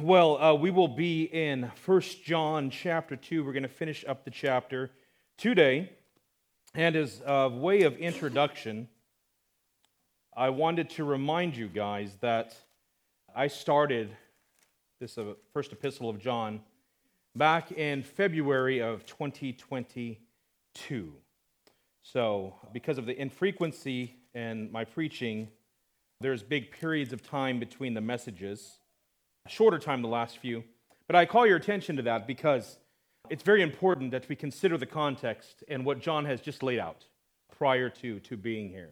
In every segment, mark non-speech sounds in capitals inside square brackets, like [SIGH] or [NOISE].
Well, uh, we will be in First John chapter 2. We're going to finish up the chapter today. And as a way of introduction, I wanted to remind you guys that I started this uh, first epistle of John back in February of 2022. So, because of the infrequency in my preaching, there's big periods of time between the messages shorter time the last few. But I call your attention to that because it's very important that we consider the context and what John has just laid out prior to, to being here.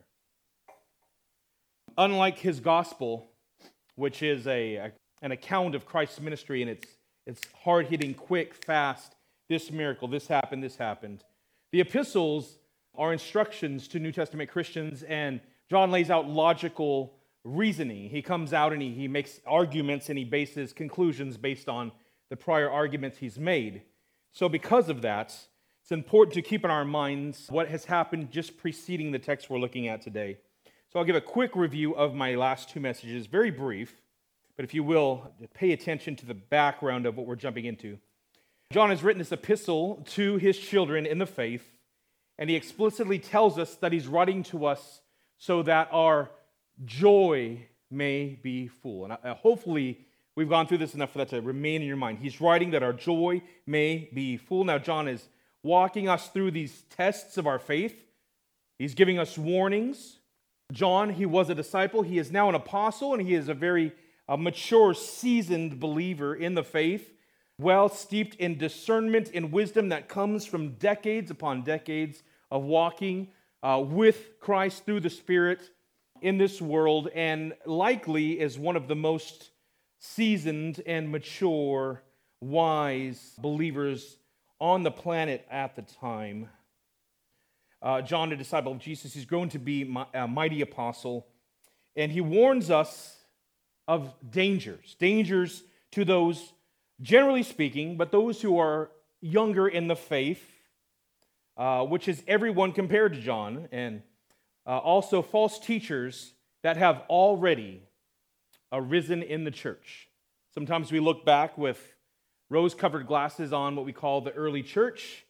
Unlike his gospel, which is a, a an account of Christ's ministry and it's, it's hard hitting, quick, fast, this miracle, this happened, this happened. The epistles are instructions to New Testament Christians, and John lays out logical reasoning. He comes out and he, he makes arguments and he bases conclusions based on the prior arguments he's made. So, because of that, it's important to keep in our minds what has happened just preceding the text we're looking at today. So, I'll give a quick review of my last two messages, very brief, but if you will, pay attention to the background of what we're jumping into. John has written this epistle to his children in the faith, and he explicitly tells us that he's writing to us so that our joy may be full. And uh, hopefully, we've gone through this enough for that to remain in your mind. He's writing that our joy may be full. Now, John is walking us through these tests of our faith, he's giving us warnings. John, he was a disciple, he is now an apostle, and he is a very uh, mature, seasoned believer in the faith, well steeped in discernment and wisdom that comes from decades upon decades of walking uh, with Christ through the Spirit in this world and likely is one of the most seasoned and mature, wise believers on the planet at the time. Uh, John, a disciple of Jesus, he's grown to be a mighty apostle, and he warns us of dangers, dangers to those, generally speaking, but those who are younger in the faith, uh, which is everyone compared to John, and uh, also false teachers that have already arisen in the church. Sometimes we look back with rose covered glasses on what we call the early church,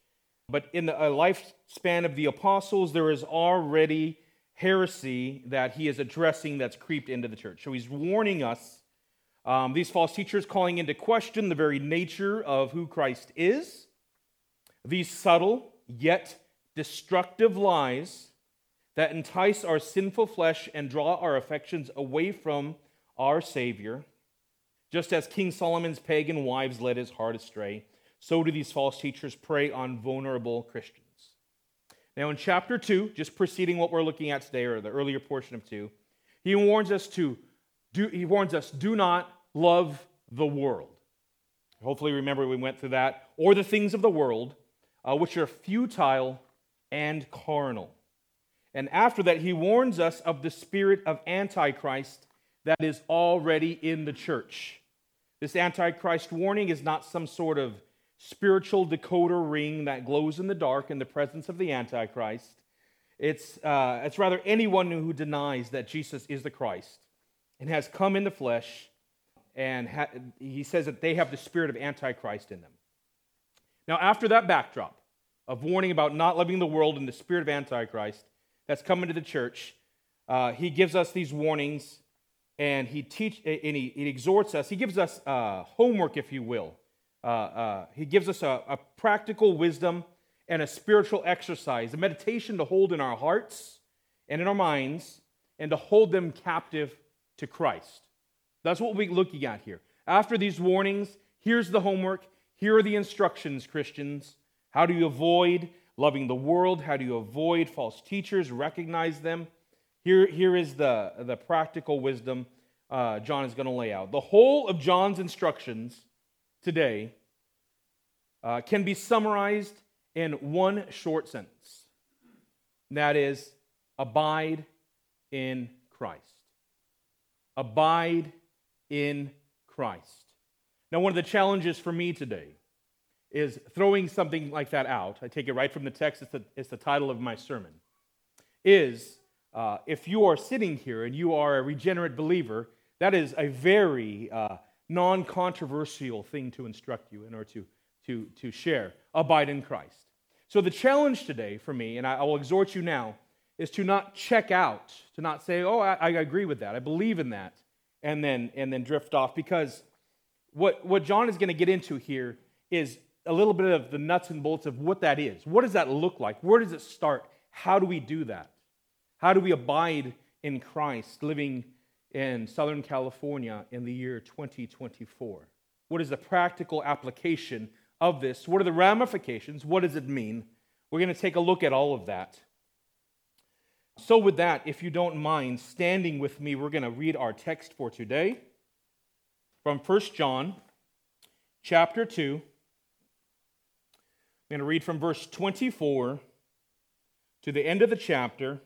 but in the lifespan of the apostles, there is already heresy that he is addressing that's creeped into the church. So he's warning us, um, these false teachers calling into question the very nature of who Christ is, these subtle yet destructive lies that entice our sinful flesh and draw our affections away from our Savior. Just as King Solomon's pagan wives led his heart astray, so do these false teachers prey on vulnerable Christians. Now, in chapter 2, just preceding what we're looking at today, or the earlier portion of 2, he warns us to do, he warns us, do not love the world. Hopefully, remember we went through that, or the things of the world, uh, which are futile and carnal. And after that, he warns us of the spirit of Antichrist that is already in the church. This Antichrist warning is not some sort of spiritual decoder ring that glows in the dark in the presence of the Antichrist. It's, uh, it's rather anyone who denies that Jesus is the Christ and has come in the flesh, and ha- he says that they have the spirit of Antichrist in them. Now, after that backdrop of warning about not loving the world and the spirit of Antichrist, that's coming to the church, uh, he gives us these warnings and he teach and he, he exhorts us. He gives us uh, homework, if you will. Uh, uh, he gives us a, a practical wisdom and a spiritual exercise, a meditation to hold in our hearts and in our minds, and to hold them captive to Christ. That's what we're looking at here. After these warnings, here's the homework. Here are the instructions, Christians. How do you avoid loving the world. How do you avoid false teachers? Recognize them. Here, here is the, the practical wisdom uh, John is going to lay out. The whole of John's instructions today uh, can be summarized in one short sentence. And that is abide in Christ. Abide in Christ. Now, one of the challenges for me today is throwing something like that out. I take it right from the text, it's the, it's the title of my sermon. Is uh, if you are sitting here and you are a regenerate believer, that is a very uh, non controversial thing to instruct you in or to, to, to share. Abide in Christ. So, the challenge today for me, and I, I will exhort you now, is to not check out, to not say, oh, I, I agree with that, I believe in that, and then, and then drift off. Because what, what John is going to get into here is a little bit of the nuts and bolts of what that is. What does that look like? Where does it start? How do we do that? How do we abide in Christ living in Southern California in the year 2024? What is the practical application of this? What are the ramifications? What does it mean? We're going to take a look at all of that. So, with that, if you don't mind standing with me, we're going to read our text for today from 1 John chapter 2. I'm going to read from verse 24 to the end of the chapter.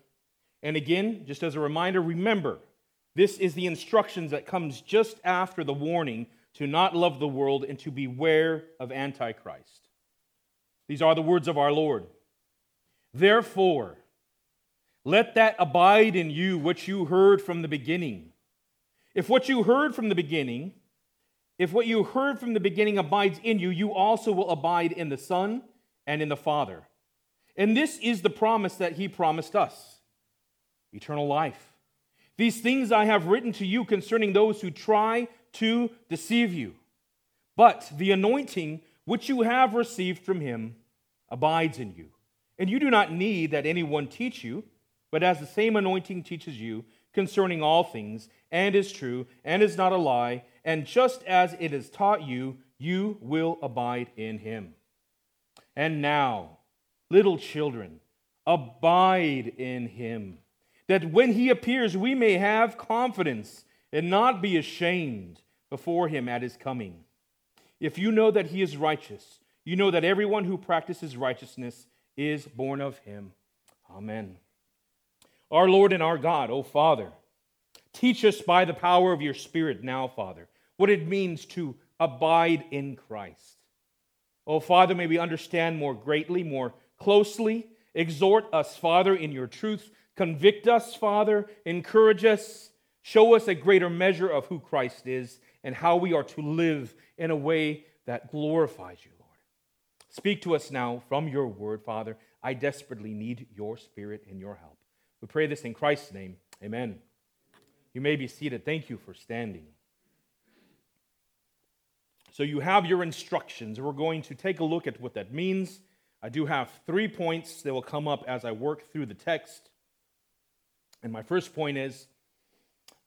And again, just as a reminder, remember, this is the instructions that comes just after the warning to not love the world and to beware of Antichrist. These are the words of our Lord. Therefore, let that abide in you which you heard from the beginning. If what you heard from the beginning, if what you heard from the beginning abides in you, you also will abide in the Son and in the Father. And this is the promise that he promised us eternal life. These things I have written to you concerning those who try to deceive you. But the anointing which you have received from him abides in you. And you do not need that anyone teach you, but as the same anointing teaches you concerning all things, and is true, and is not a lie, and just as it is taught you, you will abide in him. And now, little children, abide in him that when he appears, we may have confidence and not be ashamed before him at his coming. If you know that he is righteous, you know that everyone who practices righteousness is born of him. Amen. Our Lord and our God, O Father, teach us by the power of your Spirit now, Father, what it means to abide in Christ. O Father, may we understand more greatly, more closely. Exhort us, Father, in your truth Convict us, Father. Encourage us. Show us a greater measure of who Christ is and how we are to live in a way that glorifies you, Lord. Speak to us now from your word, Father. I desperately need your spirit and your help. We pray this in Christ's name. Amen. You may be seated. Thank you for standing. So, you have your instructions. We're going to take a look at what that means. I do have three points that will come up as I work through the text. And my first point is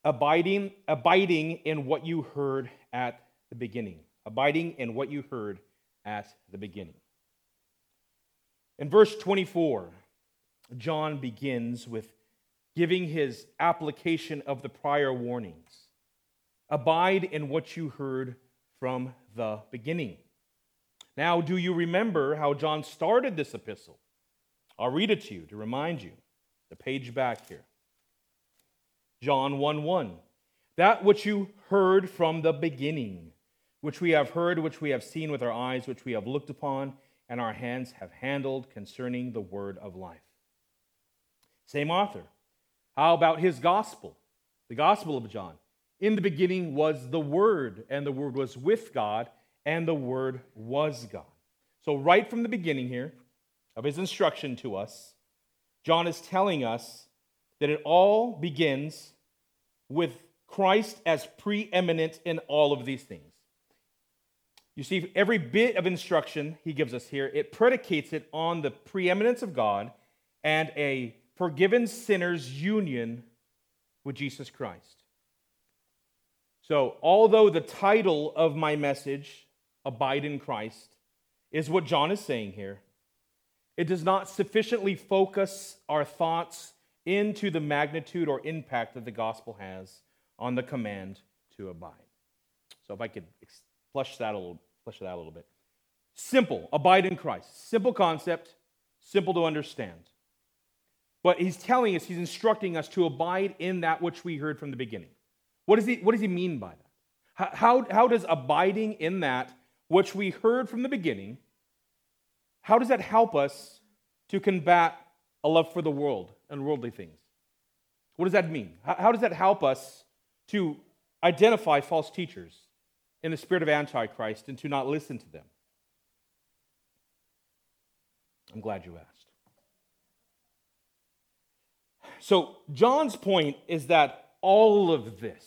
abiding, abiding in what you heard at the beginning. Abiding in what you heard at the beginning. In verse 24, John begins with giving his application of the prior warnings. Abide in what you heard from the beginning. Now, do you remember how John started this epistle? I'll read it to you to remind you. The page back here. John 1 1. That which you heard from the beginning, which we have heard, which we have seen with our eyes, which we have looked upon, and our hands have handled concerning the word of life. Same author. How about his gospel? The gospel of John. In the beginning was the Word, and the Word was with God, and the Word was God. So, right from the beginning here of his instruction to us, John is telling us that it all begins with Christ as preeminent in all of these things. You see, every bit of instruction he gives us here, it predicates it on the preeminence of God and a forgiven sinner's union with Jesus Christ. So, although the title of my message, Abide in Christ, is what John is saying here, it does not sufficiently focus our thoughts into the magnitude or impact that the gospel has on the command to abide. So if I could flush that a little, flesh that a little bit. Simple, abide in Christ. Simple concept, simple to understand. But he's telling us, he's instructing us to abide in that which we heard from the beginning. What does he, what does he mean by that? How, how does abiding in that which we heard from the beginning, how does that help us to combat a love for the world and worldly things. What does that mean? How, does that help us to identify false teachers in the spirit of Antichrist and to not listen to them? I'm glad you asked. So, John's point is that all of this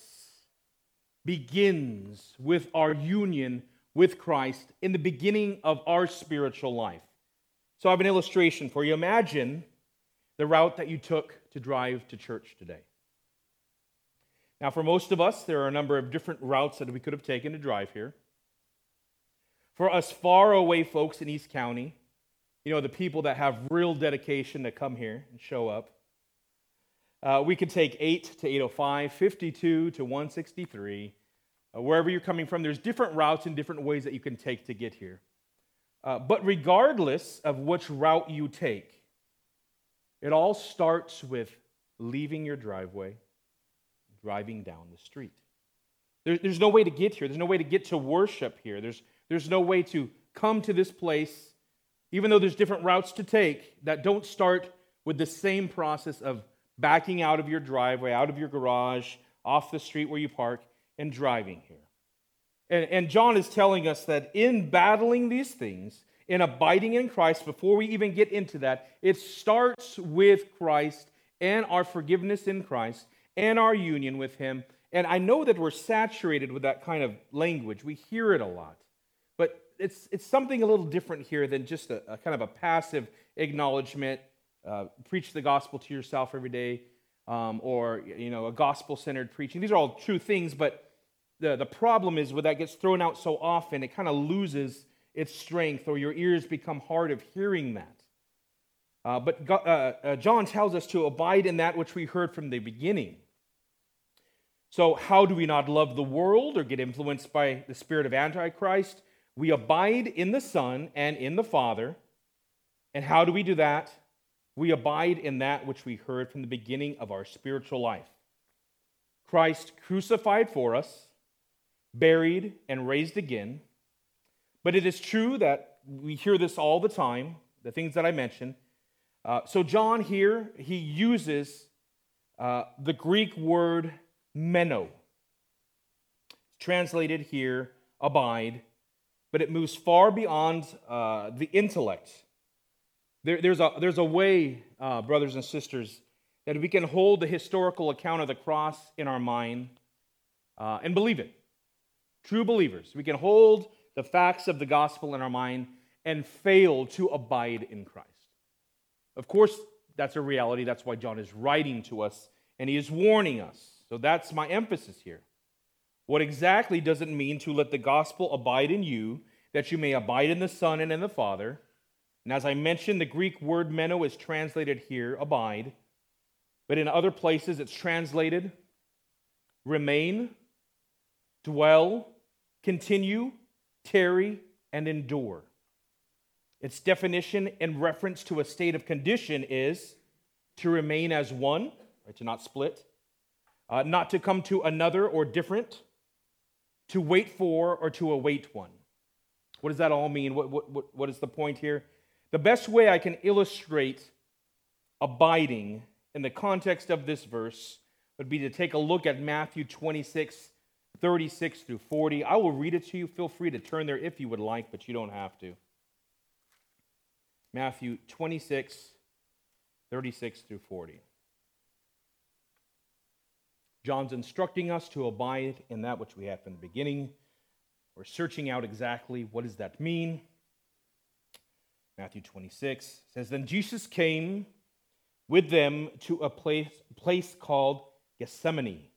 begins with our union with Christ in the beginning of our spiritual life. So, I have an illustration for you. Imagine the route that you took to drive to church today. Now, for most of us, there are a number of different routes that we could have taken to drive here. For us far away folks in East County, you know, the people that have real dedication to come here and show up, uh, we could take 8 to 805, 52 to 163. Uh, wherever you're coming from, there's different routes and different ways that you can take to get here. Uh, but regardless of which route you take, it all starts with leaving your driveway, driving down the street. There, there's no way to get here. There's no way to get to worship here. There's, there's no way to come to this place, even though there's different routes to take that don't start with the same process of backing out of your driveway, out of your garage, off the street where you park, and driving here. And, and John is telling us that in battling these things, in abiding in Christ, before we even get into that, it starts with Christ and our forgiveness in Christ and our union with Him. And I know that we're saturated with that kind of language. We hear it a lot. But it's, it's something a little different here than just a, a kind of a passive acknowledgement. Uh, preach the gospel to yourself every day, um, or you know, a gospel-centered preaching. These are all true things, but the, the problem is when that gets thrown out so often, it kind of loses its strength, or your ears become hard of hearing that. Uh, but uh, uh, John tells us to abide in that which we heard from the beginning. So, how do we not love the world or get influenced by the spirit of Antichrist? We abide in the Son and in the Father. And how do we do that? We abide in that which we heard from the beginning of our spiritual life. Christ crucified for us, buried, and raised again but it is true that we hear this all the time, the things that I mentioned. Uh, so, John here, he uses uh, the Greek word meno. translated here, abide, but it moves far beyond uh, the intellect. There, there's, a, there's a way, uh, brothers and sisters, that we can hold the historical account of the cross in our mind uh, and believe it. True believers. We can hold the facts of the gospel in our mind and fail to abide in Christ. Of course, that's a reality. That's why John is writing to us and he is warning us. So that's my emphasis here. What exactly does it mean to let the gospel abide in you, that you may abide in the Son and in the Father? And as I mentioned, the Greek word meno is translated here, abide, but in other places it's translated remain, dwell, continue, tarry, and endure. Its definition in reference to a state of condition is to remain as one, or to not split, uh, not to come to another or different, to wait for or to await one. What does that all mean? What, what, what is the point here? The best way I can illustrate abiding in the context of this verse would be to take a look at Matthew 26, 36 through 40. I will read it to you. Feel free to turn there if you would like, but you don't have to. Matthew 26, 36 through 40. John's instructing us to abide in that which we have from the beginning. We're searching out exactly what does that mean. Matthew 26 says, Then Jesus came with them to a place, place called Gethsemane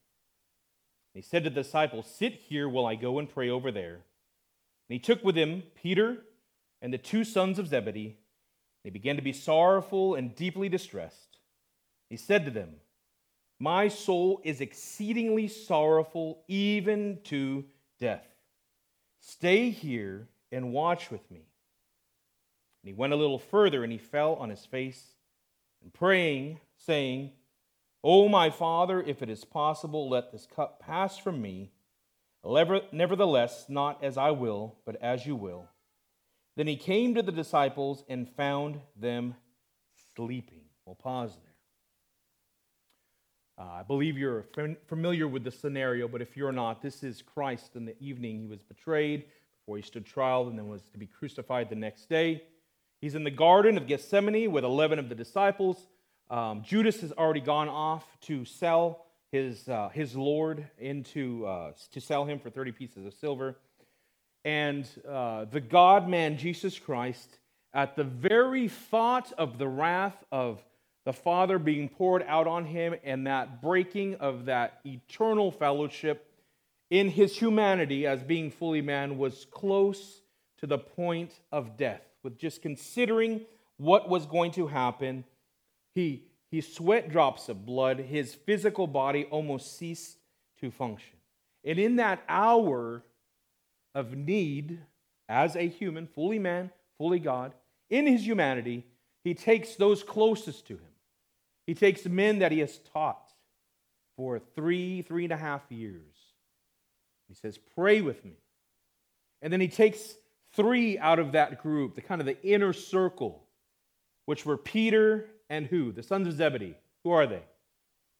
he said to the disciples, Sit here while I go and pray over there. And he took with him Peter and the two sons of Zebedee. They began to be sorrowful and deeply distressed. He said to them, My soul is exceedingly sorrowful, even to death. Stay here and watch with me. And he went a little further and he fell on his face and praying, saying, O my Father, if it is possible, let this cup pass from me. Nevertheless, not as I will, but as you will. Then he came to the disciples and found them sleeping. We'll pause there. Uh, I believe you're familiar with the scenario, but if you're not, this is Christ in the evening. He was betrayed before he stood trial and then was to be crucified the next day. He's in the Garden of Gethsemane with 11 of the disciples. Um, Judas has already gone off to sell his, uh, his Lord into, uh, to sell him for 30 pieces of silver. And uh, the God man, Jesus Christ, at the very thought of the wrath of the Father being poured out on him and that breaking of that eternal fellowship in his humanity as being fully man was close to the point of death. With just considering what was going to happen, he, he sweat drops of blood, his physical body almost ceased to function. And in that hour of need, as a human, fully man, fully God, in his humanity, he takes those closest to him. He takes men that he has taught for three, three and a half years. He says, Pray with me. And then he takes three out of that group, the kind of the inner circle, which were Peter and who? The sons of Zebedee. Who are they?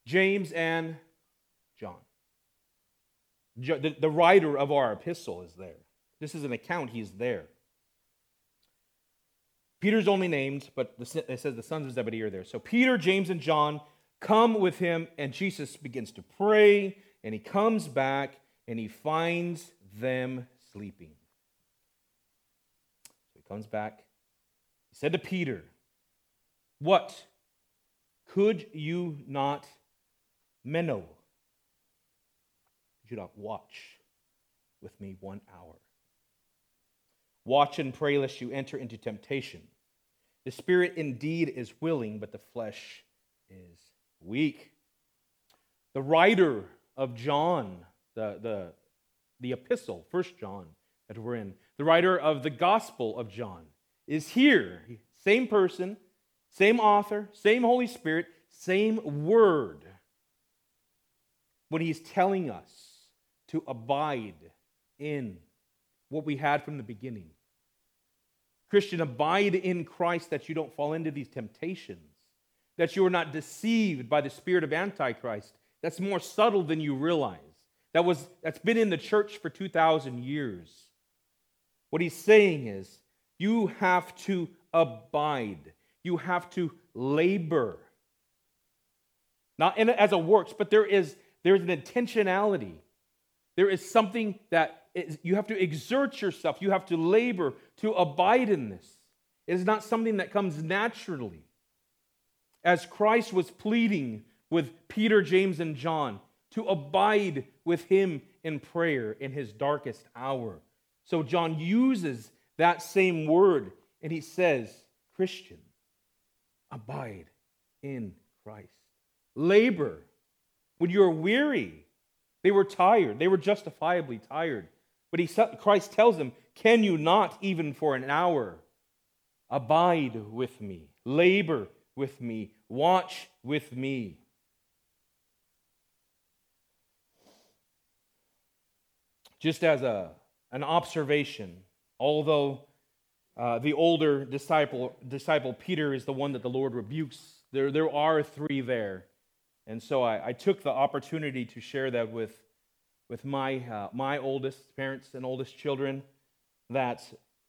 James and John. The, the writer of our epistle is there. This is an account, he's there. Peter's only named, but it says the sons of Zebedee are there. So Peter, James, and John come with him, and Jesus begins to pray, and he comes back and he finds them sleeping. Comes back. He said to Peter, What? Could you not meno? Could you not watch with me one hour? Watch and pray lest you enter into temptation. The spirit indeed is willing, but the flesh is weak. The writer of John, the, the, the epistle, First John, that we're in, the writer of the Gospel of John is here. Same person, same author, same Holy Spirit, same word. When he's telling us to abide in what we had from the beginning Christian, abide in Christ that you don't fall into these temptations, that you are not deceived by the spirit of Antichrist. That's more subtle than you realize. That was, that's been in the church for 2,000 years. What he's saying is, you have to abide, you have to labor. Not in, as a works, but there is, there is an intentionality. There is something that you have to exert yourself, you have to labor to abide in this. It is not something that comes naturally. As Christ was pleading with Peter, James, and John to abide with him in prayer in his darkest hour. So John uses that same word and he says, Christian, abide in Christ. Labor. When you are weary, they were tired. They were justifiably tired. But he, Christ tells them, Can you not, even for an hour, abide with me, labor with me, watch with me? Just as a, an observation, although uh, the older disciple, disciple Peter is the one that the Lord rebukes, there, there are three there. And so I, I took the opportunity to share that with with my, uh, my oldest parents and oldest children that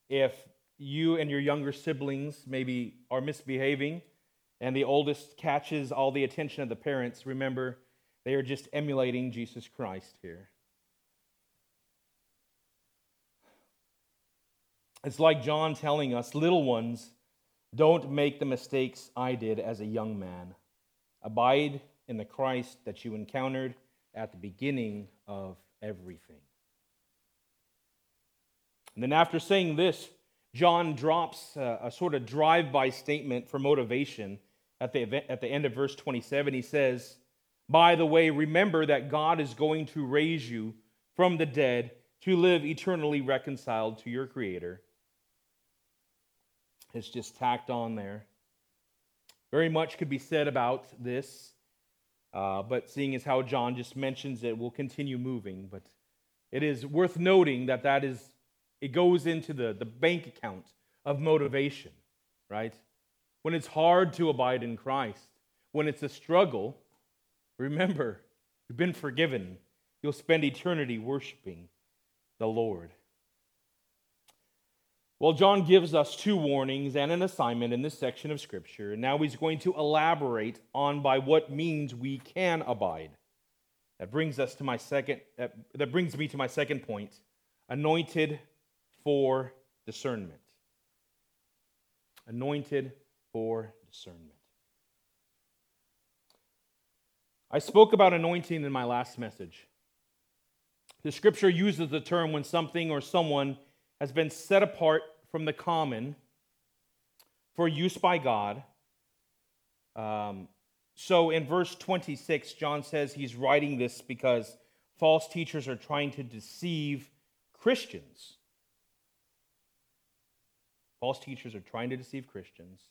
if you and your younger siblings maybe are misbehaving and the oldest catches all the attention of the parents, remember they are just emulating Jesus Christ here. It's like John telling us, little ones, don't make the mistakes I did as a young man. Abide in the Christ that you encountered at the beginning of everything. And then, after saying this, John drops a, a sort of drive by statement for motivation at the, event, at the end of verse 27. He says, By the way, remember that God is going to raise you from the dead to live eternally reconciled to your Creator. It's just tacked on there. Very much could be said about this. Uh, but seeing as how John just mentions it, we'll continue moving. But it is worth noting that that is, it goes into the, the bank account of motivation, right? When it's hard to abide in Christ, when it's a struggle, Remember, you've been forgiven. You'll spend eternity worshiping the Lord. Well, John gives us two warnings and an assignment in this section of Scripture, and now he's going to elaborate on by what means we can abide. That brings us to my second, that, that brings me to my second point anointed for discernment. Anointed for discernment. I spoke about anointing in my last message. The scripture uses the term when something or someone has been set apart from the common for use by God. Um, so in verse 26, John says he's writing this because false teachers are trying to deceive Christians. False teachers are trying to deceive Christians.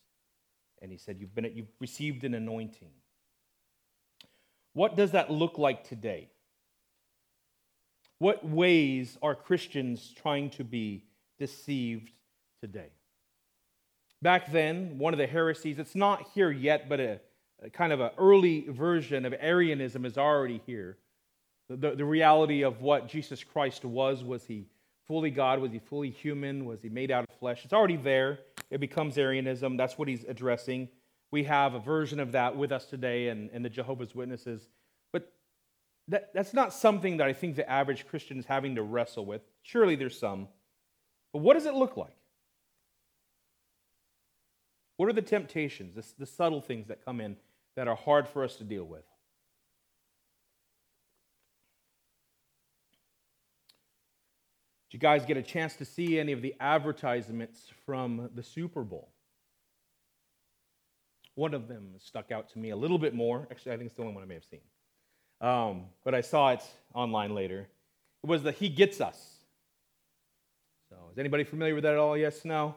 And he said, You've, been, you've received an anointing. What does that look like today? What ways are Christians trying to be deceived today? Back then, one of the heresies, it's not here yet, but a, a kind of an early version of Arianism is already here. The, the reality of what Jesus Christ was was he fully God? Was he fully human? Was he made out of flesh? It's already there. It becomes Arianism. That's what he's addressing. We have a version of that with us today and, and the Jehovah's Witnesses. But that, that's not something that I think the average Christian is having to wrestle with. Surely there's some. But what does it look like? What are the temptations, the, the subtle things that come in that are hard for us to deal with? Did you guys get a chance to see any of the advertisements from the Super Bowl? One of them stuck out to me a little bit more. Actually, I think it's the only one I may have seen. Um, but I saw it online later. It was the He Gets Us. So, is anybody familiar with that at all? Yes, no?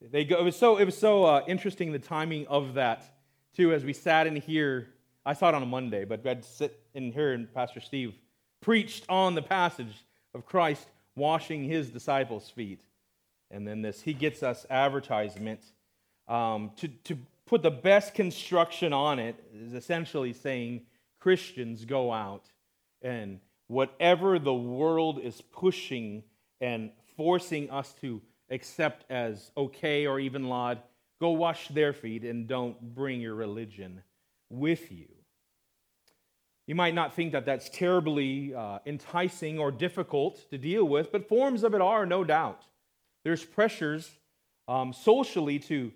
They go, it was so, it was so uh, interesting, the timing of that, too, as we sat in here. I saw it on a Monday, but I'd sit in here and Pastor Steve preached on the passage of Christ washing his disciples' feet. And then this, he gets us advertisement. Um, to, to put the best construction on it is essentially saying Christians go out and whatever the world is pushing and forcing us to accept as okay or even laud, go wash their feet and don't bring your religion with you. You might not think that that's terribly uh, enticing or difficult to deal with, but forms of it are, no doubt. There's pressures um, socially to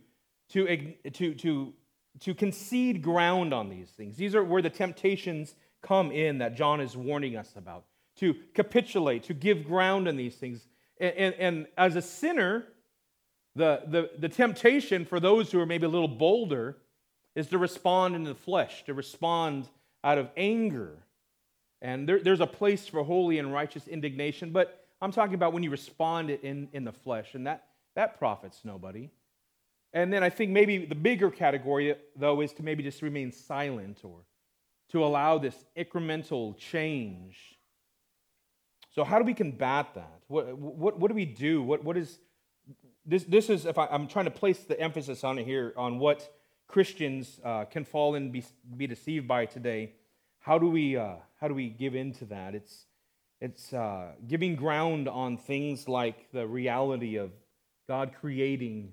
to, to, to, to concede ground on these things. These are where the temptations come in that John is warning us about. To capitulate, to give ground on these things. And, and, and as a sinner, the, the, the temptation for those who are maybe a little bolder is to respond in the flesh, to respond out of anger. And there, there's a place for holy and righteous indignation, but I'm talking about when you respond in, in the flesh, and that, that profits nobody. And then I think maybe the bigger category, though, is to maybe just remain silent or to allow this incremental change. So, how do we combat that? What, what, what do we do? What, what is this? This is, if I, am trying to place the emphasis on it here, on what Christians uh, can fall and be, be deceived by today. How do we, uh, how do we give into that? It's, it's uh, giving ground on things like the reality of God creating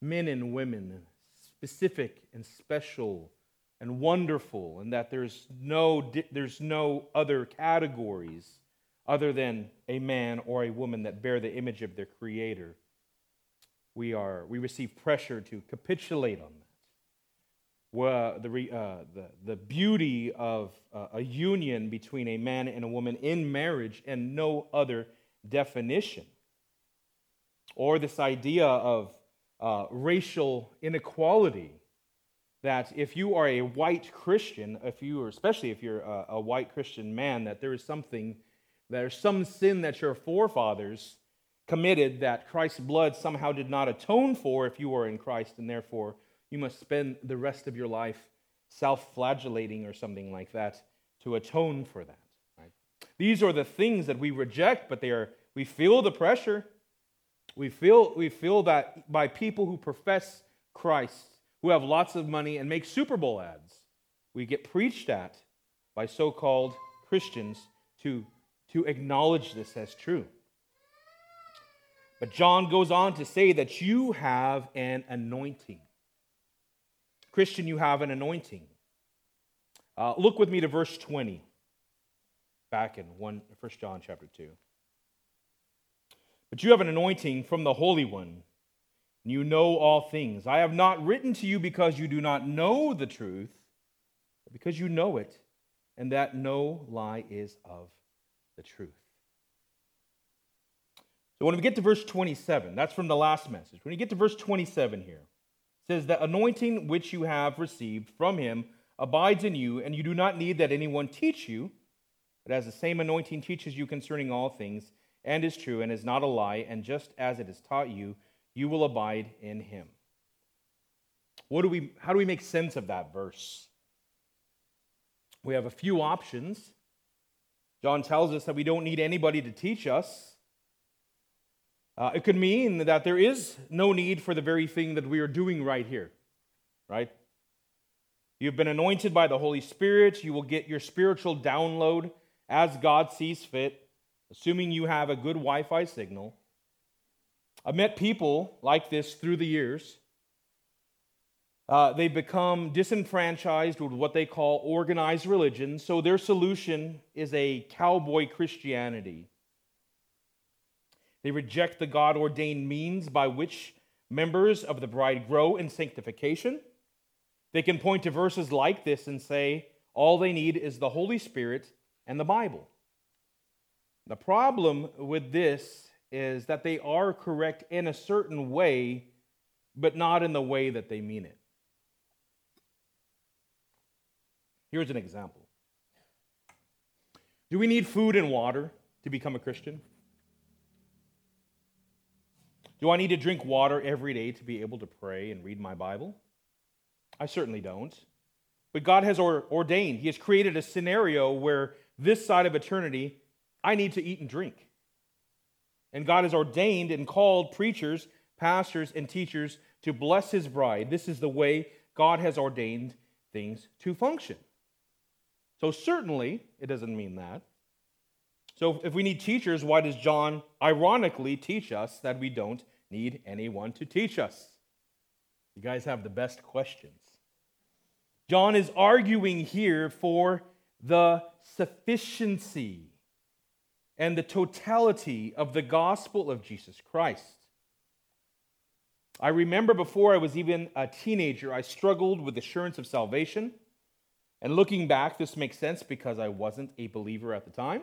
men and women, specific and special and wonderful, and that there's no, there's no other categories other than a man or a woman that bear the image of their Creator. We, are, we receive pressure to capitulate on that. Well, the, uh, the, the beauty of uh, a union between a man and a woman in marriage and no other definition. Or this idea of uh, racial inequality. That if you are a white Christian, if you are, especially if you're a, a white Christian man, that there is something, there's some sin that your forefathers committed that Christ's blood somehow did not atone for if you are in Christ, and therefore you must spend the rest of your life self flagellating or something like that to atone for that. Right? These are the things that we reject, but they are, we feel the pressure. We feel, we feel that by people who profess Christ, who have lots of money and make Super Bowl ads, we get preached at by so called Christians to, to acknowledge this as true. But John goes on to say that you have an anointing. Christian, you have an anointing. Uh, look with me to verse 20, back in 1, 1 John chapter 2. But you have an anointing from the Holy One, and you know all things. I have not written to you because you do not know the truth, but because you know it, and that no lie is of the truth. So when we get to verse 27, that's from the last message. When you get to verse 27 here, it says, The anointing which you have received from him abides in you, and you do not need that anyone teach you, but as the same anointing teaches you concerning all things, and is true, and is not a lie, and just as it is taught you, you will abide in him. What do we, how do we make sense of that verse? We have a few options. John tells us that we don't need anybody to teach us. Uh, it could mean that there is no need for the very thing that we are doing right here, right? You've been anointed by the Holy Spirit. You will get your spiritual download as God sees fit, assuming you have a good Wi Fi signal. I've met people like this through the years. Uh, they become disenfranchised with what they call organized religion, so their solution is a cowboy Christianity. They reject the God ordained means by which members of the bride grow in sanctification. They can point to verses like this and say, all they need is the Holy Spirit and the Bible. The problem with this is that they are correct in a certain way, but not in the way that they mean it. Here's an example Do we need food and water to become a Christian? Do I need to drink water every day to be able to pray and read my Bible? I certainly don't. But God has ordained, He has created a scenario where this side of eternity, I need to eat and drink. And God has ordained and called preachers, pastors, and teachers to bless His bride. This is the way God has ordained things to function. So, certainly, it doesn't mean that. So, if we need teachers, why does John ironically teach us that we don't need anyone to teach us? You guys have the best questions. John is arguing here for the sufficiency and the totality of the gospel of Jesus Christ. I remember before I was even a teenager, I struggled with assurance of salvation. And looking back, this makes sense because I wasn't a believer at the time.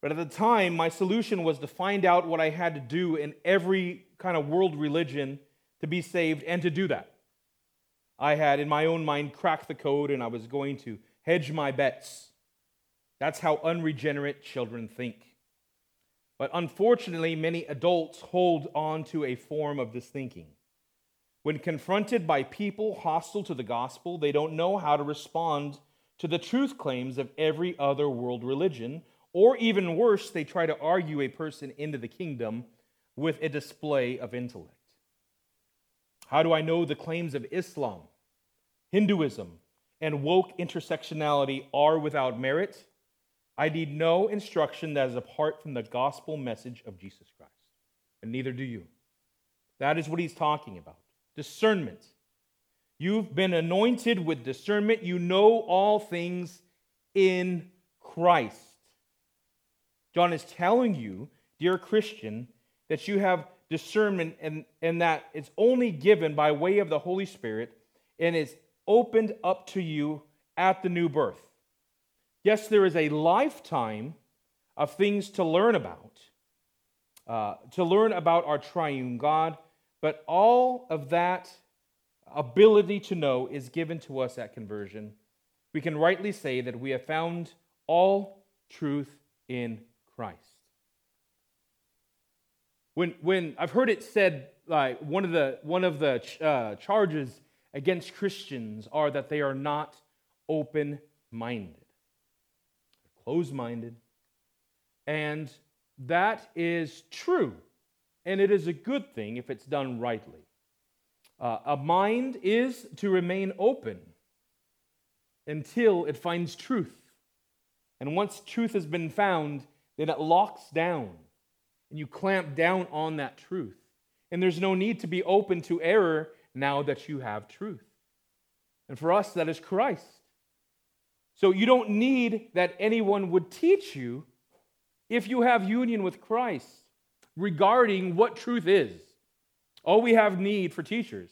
But at the time, my solution was to find out what I had to do in every kind of world religion to be saved and to do that. I had, in my own mind, cracked the code and I was going to hedge my bets. That's how unregenerate children think. But unfortunately, many adults hold on to a form of this thinking. When confronted by people hostile to the gospel, they don't know how to respond to the truth claims of every other world religion or even worse, they try to argue a person into the kingdom with a display of intellect. How do I know the claims of Islam, Hinduism, and woke intersectionality are without merit? I need no instruction that is apart from the gospel message of Jesus Christ, and neither do you. That is what he's talking about discernment. You've been anointed with discernment. You know all things in Christ. John is telling you, dear Christian, that you have discernment and, and that it's only given by way of the Holy Spirit and is opened up to you at the new birth. Yes, there is a lifetime of things to learn about, uh, to learn about our triune God, but all of that ability to know is given to us at conversion. We can rightly say that we have found all truth in Christ. When, when I've heard it said, like one of the, one of the uh, charges against Christians are that they are not open minded, closed minded. And that is true. And it is a good thing if it's done rightly. Uh, a mind is to remain open. until it finds truth. And once truth has been found, then it locks down and you clamp down on that truth. And there's no need to be open to error now that you have truth. And for us, that is Christ. So you don't need that anyone would teach you if you have union with Christ regarding what truth is. Oh, we have need for teachers.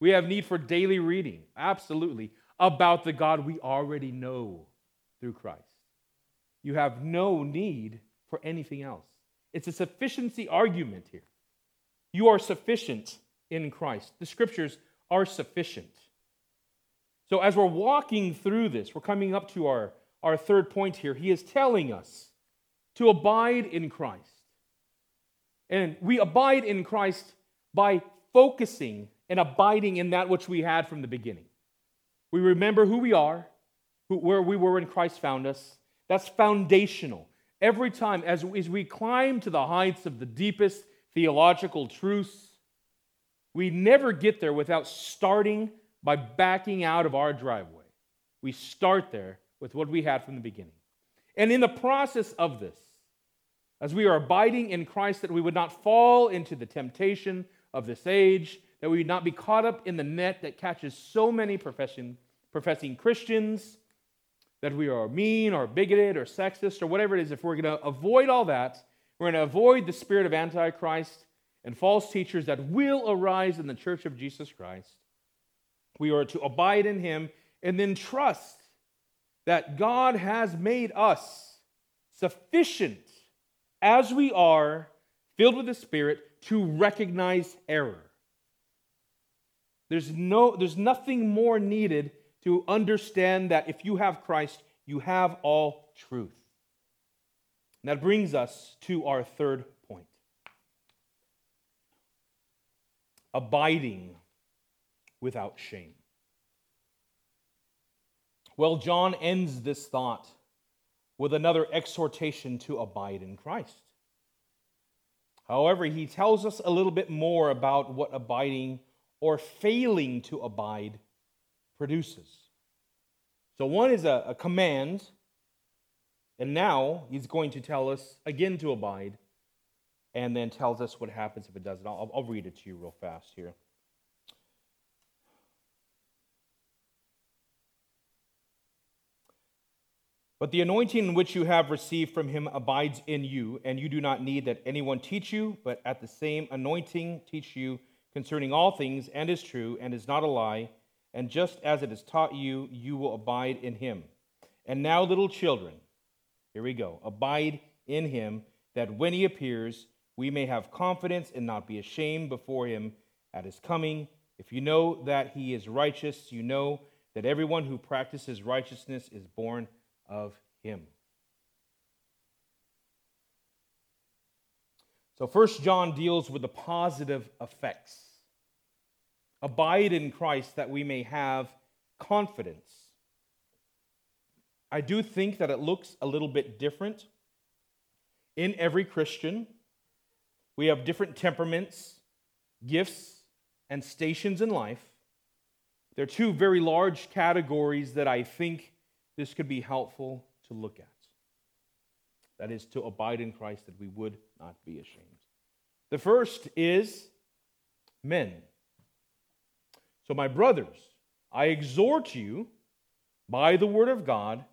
We have need for daily reading, absolutely, about the God we already know through Christ. You have no need for anything else. It's a sufficiency argument here. You are sufficient in Christ. The scriptures are sufficient. So, as we're walking through this, we're coming up to our, our third point here. He is telling us to abide in Christ. And we abide in Christ by focusing and abiding in that which we had from the beginning. We remember who we are, who, where we were when Christ found us. That's foundational. Every time, as, as we climb to the heights of the deepest theological truths, we never get there without starting by backing out of our driveway. We start there with what we had from the beginning. And in the process of this, as we are abiding in Christ, that we would not fall into the temptation of this age, that we would not be caught up in the net that catches so many professing, professing Christians, that we are mean or bigoted or sexist or whatever it is. If we're going to avoid all that, we're going to avoid the spirit of Antichrist and false teachers that will arise in the church of Jesus Christ. We are to abide in him and then trust that God has made us sufficient as we are, filled with the Spirit, to recognize error. There's, no, there's nothing more needed to understand that if you have Christ, you have all truth. And that brings us to our third point abiding without shame. Well, John ends this thought with another exhortation to abide in Christ. However, he tells us a little bit more about what abiding or failing to abide produces. So, one is a, a command, and now he's going to tell us again to abide, and then tells us what happens if it doesn't. I'll, I'll read it to you real fast here. But the anointing which you have received from him abides in you, and you do not need that anyone teach you, but at the same anointing teach you concerning all things, and is true, and is not a lie. And just as it is taught you, you will abide in him. And now, little children, here we go abide in him, that when he appears, we may have confidence and not be ashamed before him at his coming. If you know that he is righteous, you know that everyone who practices righteousness is born of him. So, First John deals with the positive effects. Abide in Christ that we may have confidence. I do think that it looks a little bit different in every Christian. We have different temperaments, gifts, and stations in life. There are two very large categories that I think this could be helpful to look at. That is, to abide in Christ, that we would not be ashamed. The first is men. So, my brothers, I exhort you by the word of God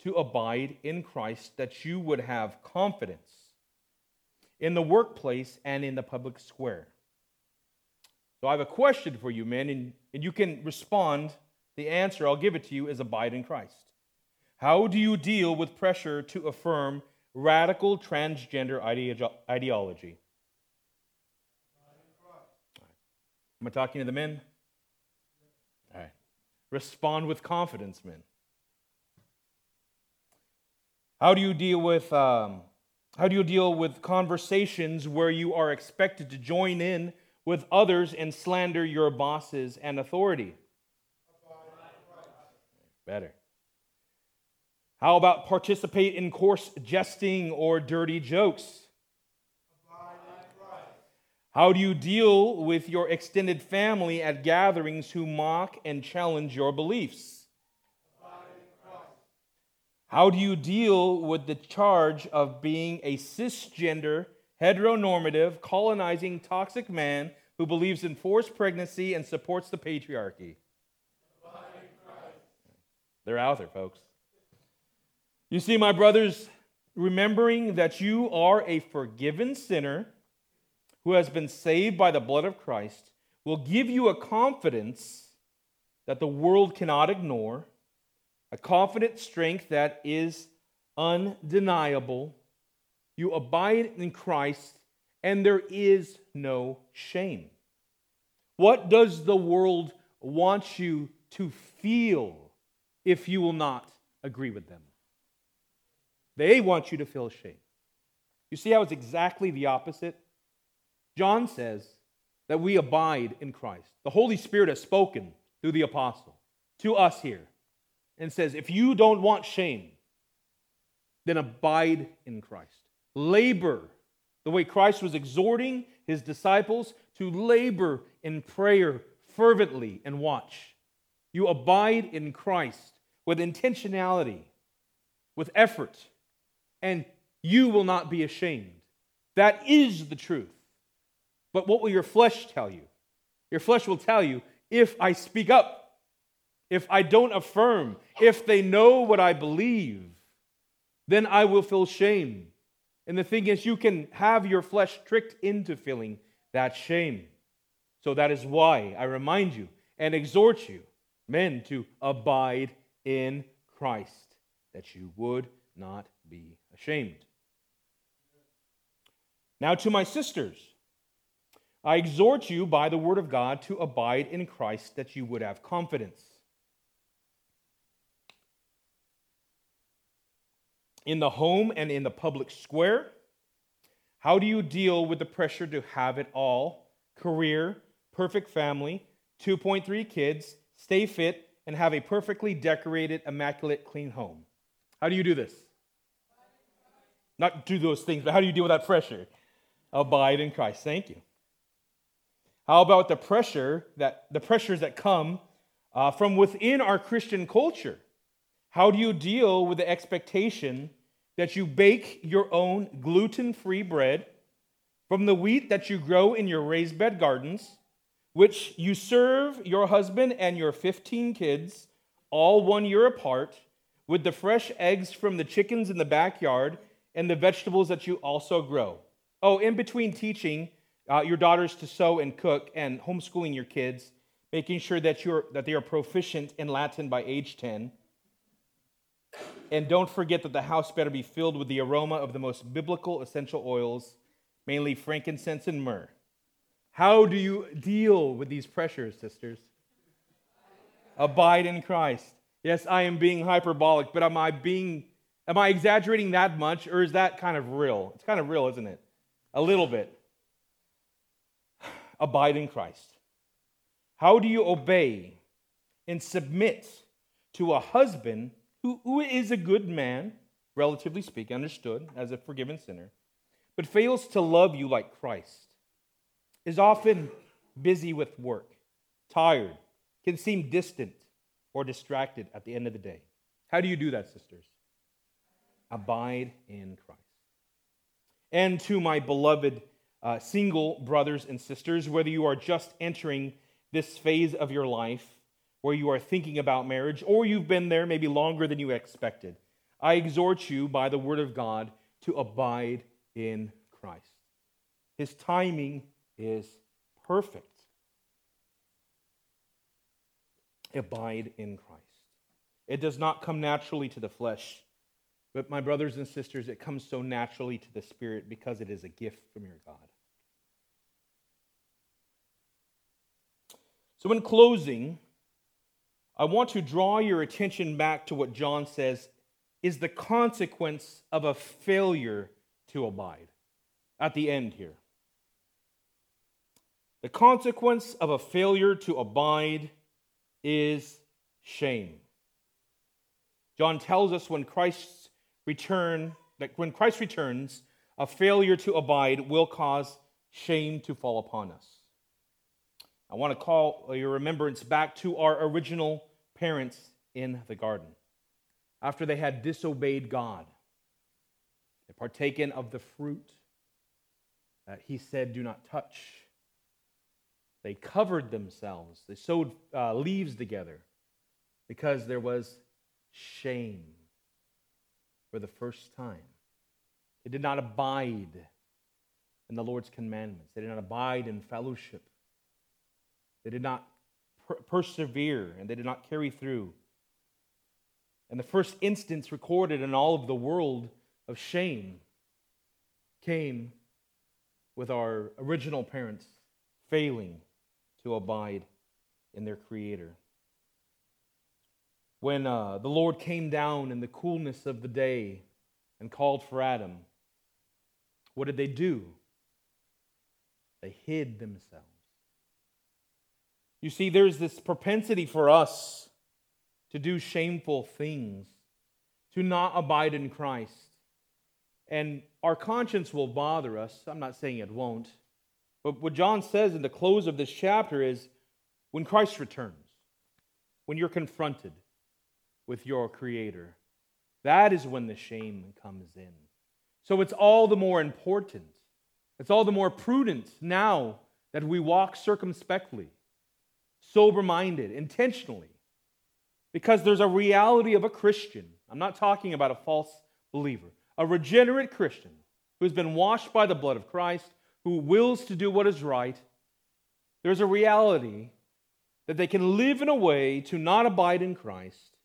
to abide in Christ, that you would have confidence in the workplace and in the public square. So, I have a question for you, men, and, and you can respond. The answer, I'll give it to you, is abide in Christ. How do you deal with pressure to affirm radical transgender ideology? Am I talking to the men? All right. Respond with confidence, men. How do you deal with um, how do you deal with conversations where you are expected to join in with others and slander your bosses and authority? Better. How about participate in coarse jesting or dirty jokes? How do you deal with your extended family at gatherings who mock and challenge your beliefs? How do you deal with the charge of being a cisgender, heteronormative, colonizing, toxic man who believes in forced pregnancy and supports the patriarchy? They're out there, folks. You see, my brothers, remembering that you are a forgiven sinner who has been saved by the blood of Christ will give you a confidence that the world cannot ignore a confident strength that is undeniable. You abide in Christ, and there is no shame. What does the world want you to feel if you will not agree with them? They want you to feel shame. You see how it's exactly the opposite? John says that we abide in Christ. The Holy Spirit has spoken through the apostle to us here and says, if you don't want shame, then abide in Christ. Labor the way Christ was exhorting his disciples to labor in prayer fervently and watch. You abide in Christ with intentionality, with effort, and you will not be ashamed. That is the truth. But what will your flesh tell you? Your flesh will tell you if I speak up if I don't affirm, if they know what I believe, then I will feel shame. And the thing is, you can have your flesh tricked into feeling that shame. So that is why I remind you and exhort you, men, to abide in Christ, that you would not be ashamed. Now, to my sisters, I exhort you by the word of God to abide in Christ, that you would have confidence. in the home and in the public square? How do you deal with the pressure to have it all career, perfect family, 2.3 kids, stay fit, and have a perfectly decorated, immaculate, clean home? How do you do this? Not do those things, but how do you deal with that pressure? Abide in Christ. Thank you. How about the pressure that the pressures that come uh, from within our Christian culture? How do you deal with the expectation that you bake your own gluten free bread from the wheat that you grow in your raised bed gardens, which you serve your husband and your 15 kids, all one year apart, with the fresh eggs from the chickens in the backyard and the vegetables that you also grow. Oh, in between teaching uh, your daughters to sew and cook and homeschooling your kids, making sure that, you're, that they are proficient in Latin by age 10 and don't forget that the house better be filled with the aroma of the most biblical essential oils, mainly frankincense and myrrh. How do you deal with these pressures, sisters? Abide in Christ. Yes, I am being hyperbolic, but am I being am I exaggerating that much or is that kind of real? It's kind of real, isn't it? A little bit. [SIGHS] Abide in Christ. How do you obey and submit to a husband who, who is a good man, relatively speaking, understood as a forgiven sinner, but fails to love you like Christ, is often busy with work, tired, can seem distant or distracted at the end of the day. How do you do that, sisters? Abide in Christ. And to my beloved uh, single brothers and sisters, whether you are just entering this phase of your life where you are thinking about marriage, or you've been there maybe longer than you expected, I exhort you by the word of God to abide in Christ. His timing is perfect. Abide in Christ. It does not come naturally to the flesh, but my brothers and sisters, it comes so naturally to the Spirit because it is a gift from your God. So, in closing, I want to draw your attention back to what John says is the consequence of a failure to abide at the end here. The consequence of a failure to abide is shame. John tells us when Christ's return, that when Christ returns, a failure to abide will cause shame to fall upon us. I want to call your remembrance back to our original parents in the garden. after they had disobeyed God. They partaken of the fruit that he said, Do not touch. They covered themselves. They sewed uh, leaves together because there was shame for the first time. They did not abide in the Lord's commandments, they did not abide in fellowship. They did not per- persevere and they did not carry through. And the first instance recorded in all of the world of shame came with our original parents failing to abide in their Creator. When uh, the Lord came down in the coolness of the day and called for Adam, what did they do? They hid themselves. You see, there's this propensity for us to do shameful things, to not abide in Christ. And our conscience will bother us. I'm not saying it won't. But what John says in the close of this chapter is when Christ returns, when you're confronted with your Creator, that is when the shame comes in. So it's all the more important, it's all the more prudent now that we walk circumspectly, sober minded, intentionally, because there's a reality of a Christian. I'm not talking about a false believer, a regenerate Christian who's been washed by the blood of Christ, who wills to do what is right. There's a reality that they can live in a way to not abide in Christ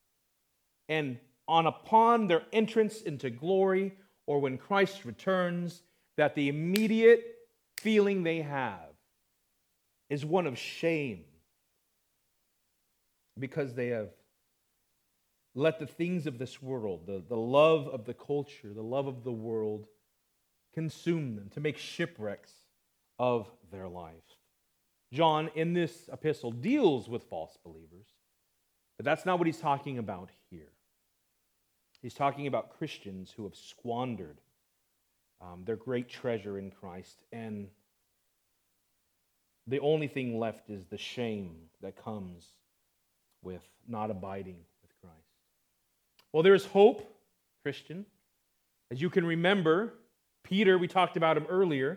and on upon their entrance into glory or when Christ returns that the immediate feeling they have is one of shame because they have let the things of this world, the, the love of the culture, the love of the world, consume them, to make shipwrecks of their life. John, in this epistle, deals with false believers, but that's not what he's talking about here. He's talking about Christians who have squandered um, their great treasure in Christ, and the only thing left is the shame that comes with not abiding with Christ. well, there's hope, Christian. As you can remember, Peter, we talked about him earlier,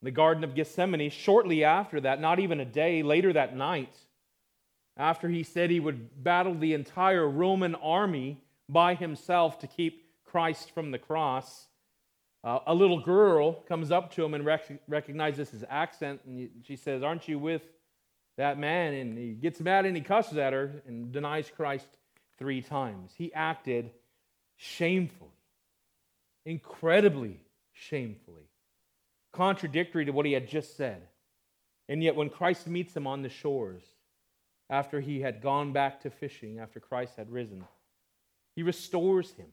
in the Garden of Gethsemane, shortly after that, not even a day later that night, after he said he would battle the entire Roman army by himself to keep Christ from the cross, uh, a little girl comes up to him and rec- recognizes his accent, and she says, Aren't you with that man? And he gets mad and he cusses at her and denies Christ three times. He acted shamefully, incredibly shamefully, contradictory to what he had just said. And yet, when Christ meets him on the shores, after he had gone back to fishing, after Christ had risen, he restores him.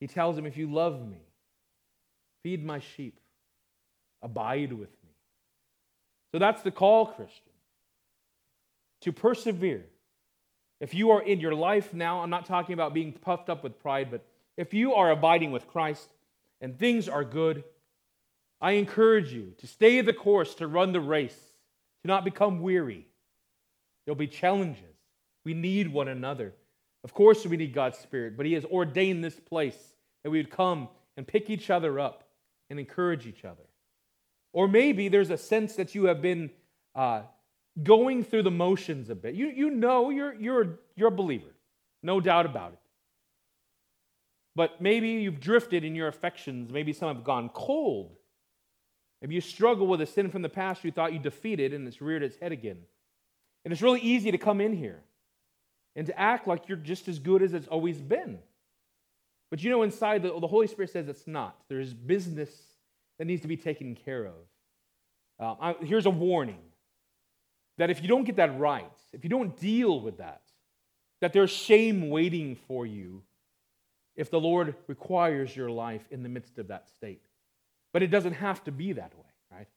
He tells him, If you love me, feed my sheep, abide with me. So that's the call, Christian, to persevere if you are in your life now, I'm not talking about being puffed up with pride, but if you are abiding with Christ and things are good, I encourage you to stay the course, to run the race, to not become weary. There'll be challenges. We need one another. Of course, we need God's Spirit, but He has ordained this place that we would come and pick each other up and encourage each other. Or maybe there's a sense that you have been uh, going through the motions a bit. You, you know you're, you're, you're a believer, no doubt about it. But maybe you've drifted in your affections. Maybe some have gone cold. Maybe you struggle with a sin from the past you thought you defeated and it's reared its head again. And it's really easy to come in here and to act like you're just as good as it's always been. But you know, inside, the, the Holy Spirit says it's not. There's business that needs to be taken care of. Uh, I, here's a warning that if you don't get that right, if you don't deal with that, that there's shame waiting for you if the Lord requires your life in the midst of that state. But it doesn't have to be that way, right?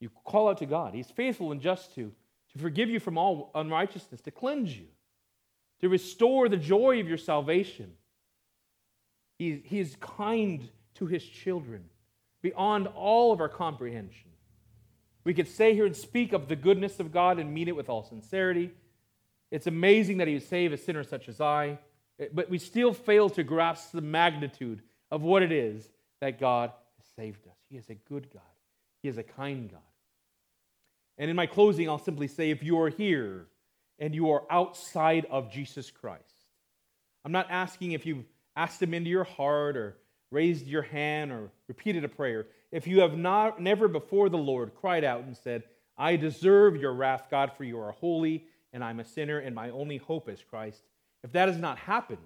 You call out to God. He's faithful and just to, to forgive you from all unrighteousness, to cleanse you, to restore the joy of your salvation. He, he is kind to his children beyond all of our comprehension. We could say here and speak of the goodness of God and mean it with all sincerity. It's amazing that he would save a sinner such as I, but we still fail to grasp the magnitude of what it is that God has saved us. He is a good God, He is a kind God. And in my closing, I'll simply say if you are here and you are outside of Jesus Christ, I'm not asking if you've asked Him into your heart or raised your hand or repeated a prayer. If you have not, never before the Lord cried out and said, I deserve your wrath, God, for you are holy and I'm a sinner and my only hope is Christ. If that has not happened,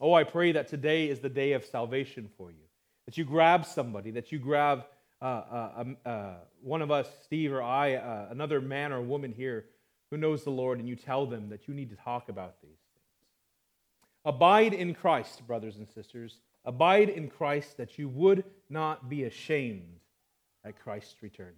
oh, I pray that today is the day of salvation for you. That you grab somebody, that you grab uh, uh, um, uh, one of us, Steve or I, another man or woman here who knows the Lord, and you tell them that you need to talk about these things. Abide in Christ, brothers and sisters. Abide in Christ that you would not be ashamed at Christ's return.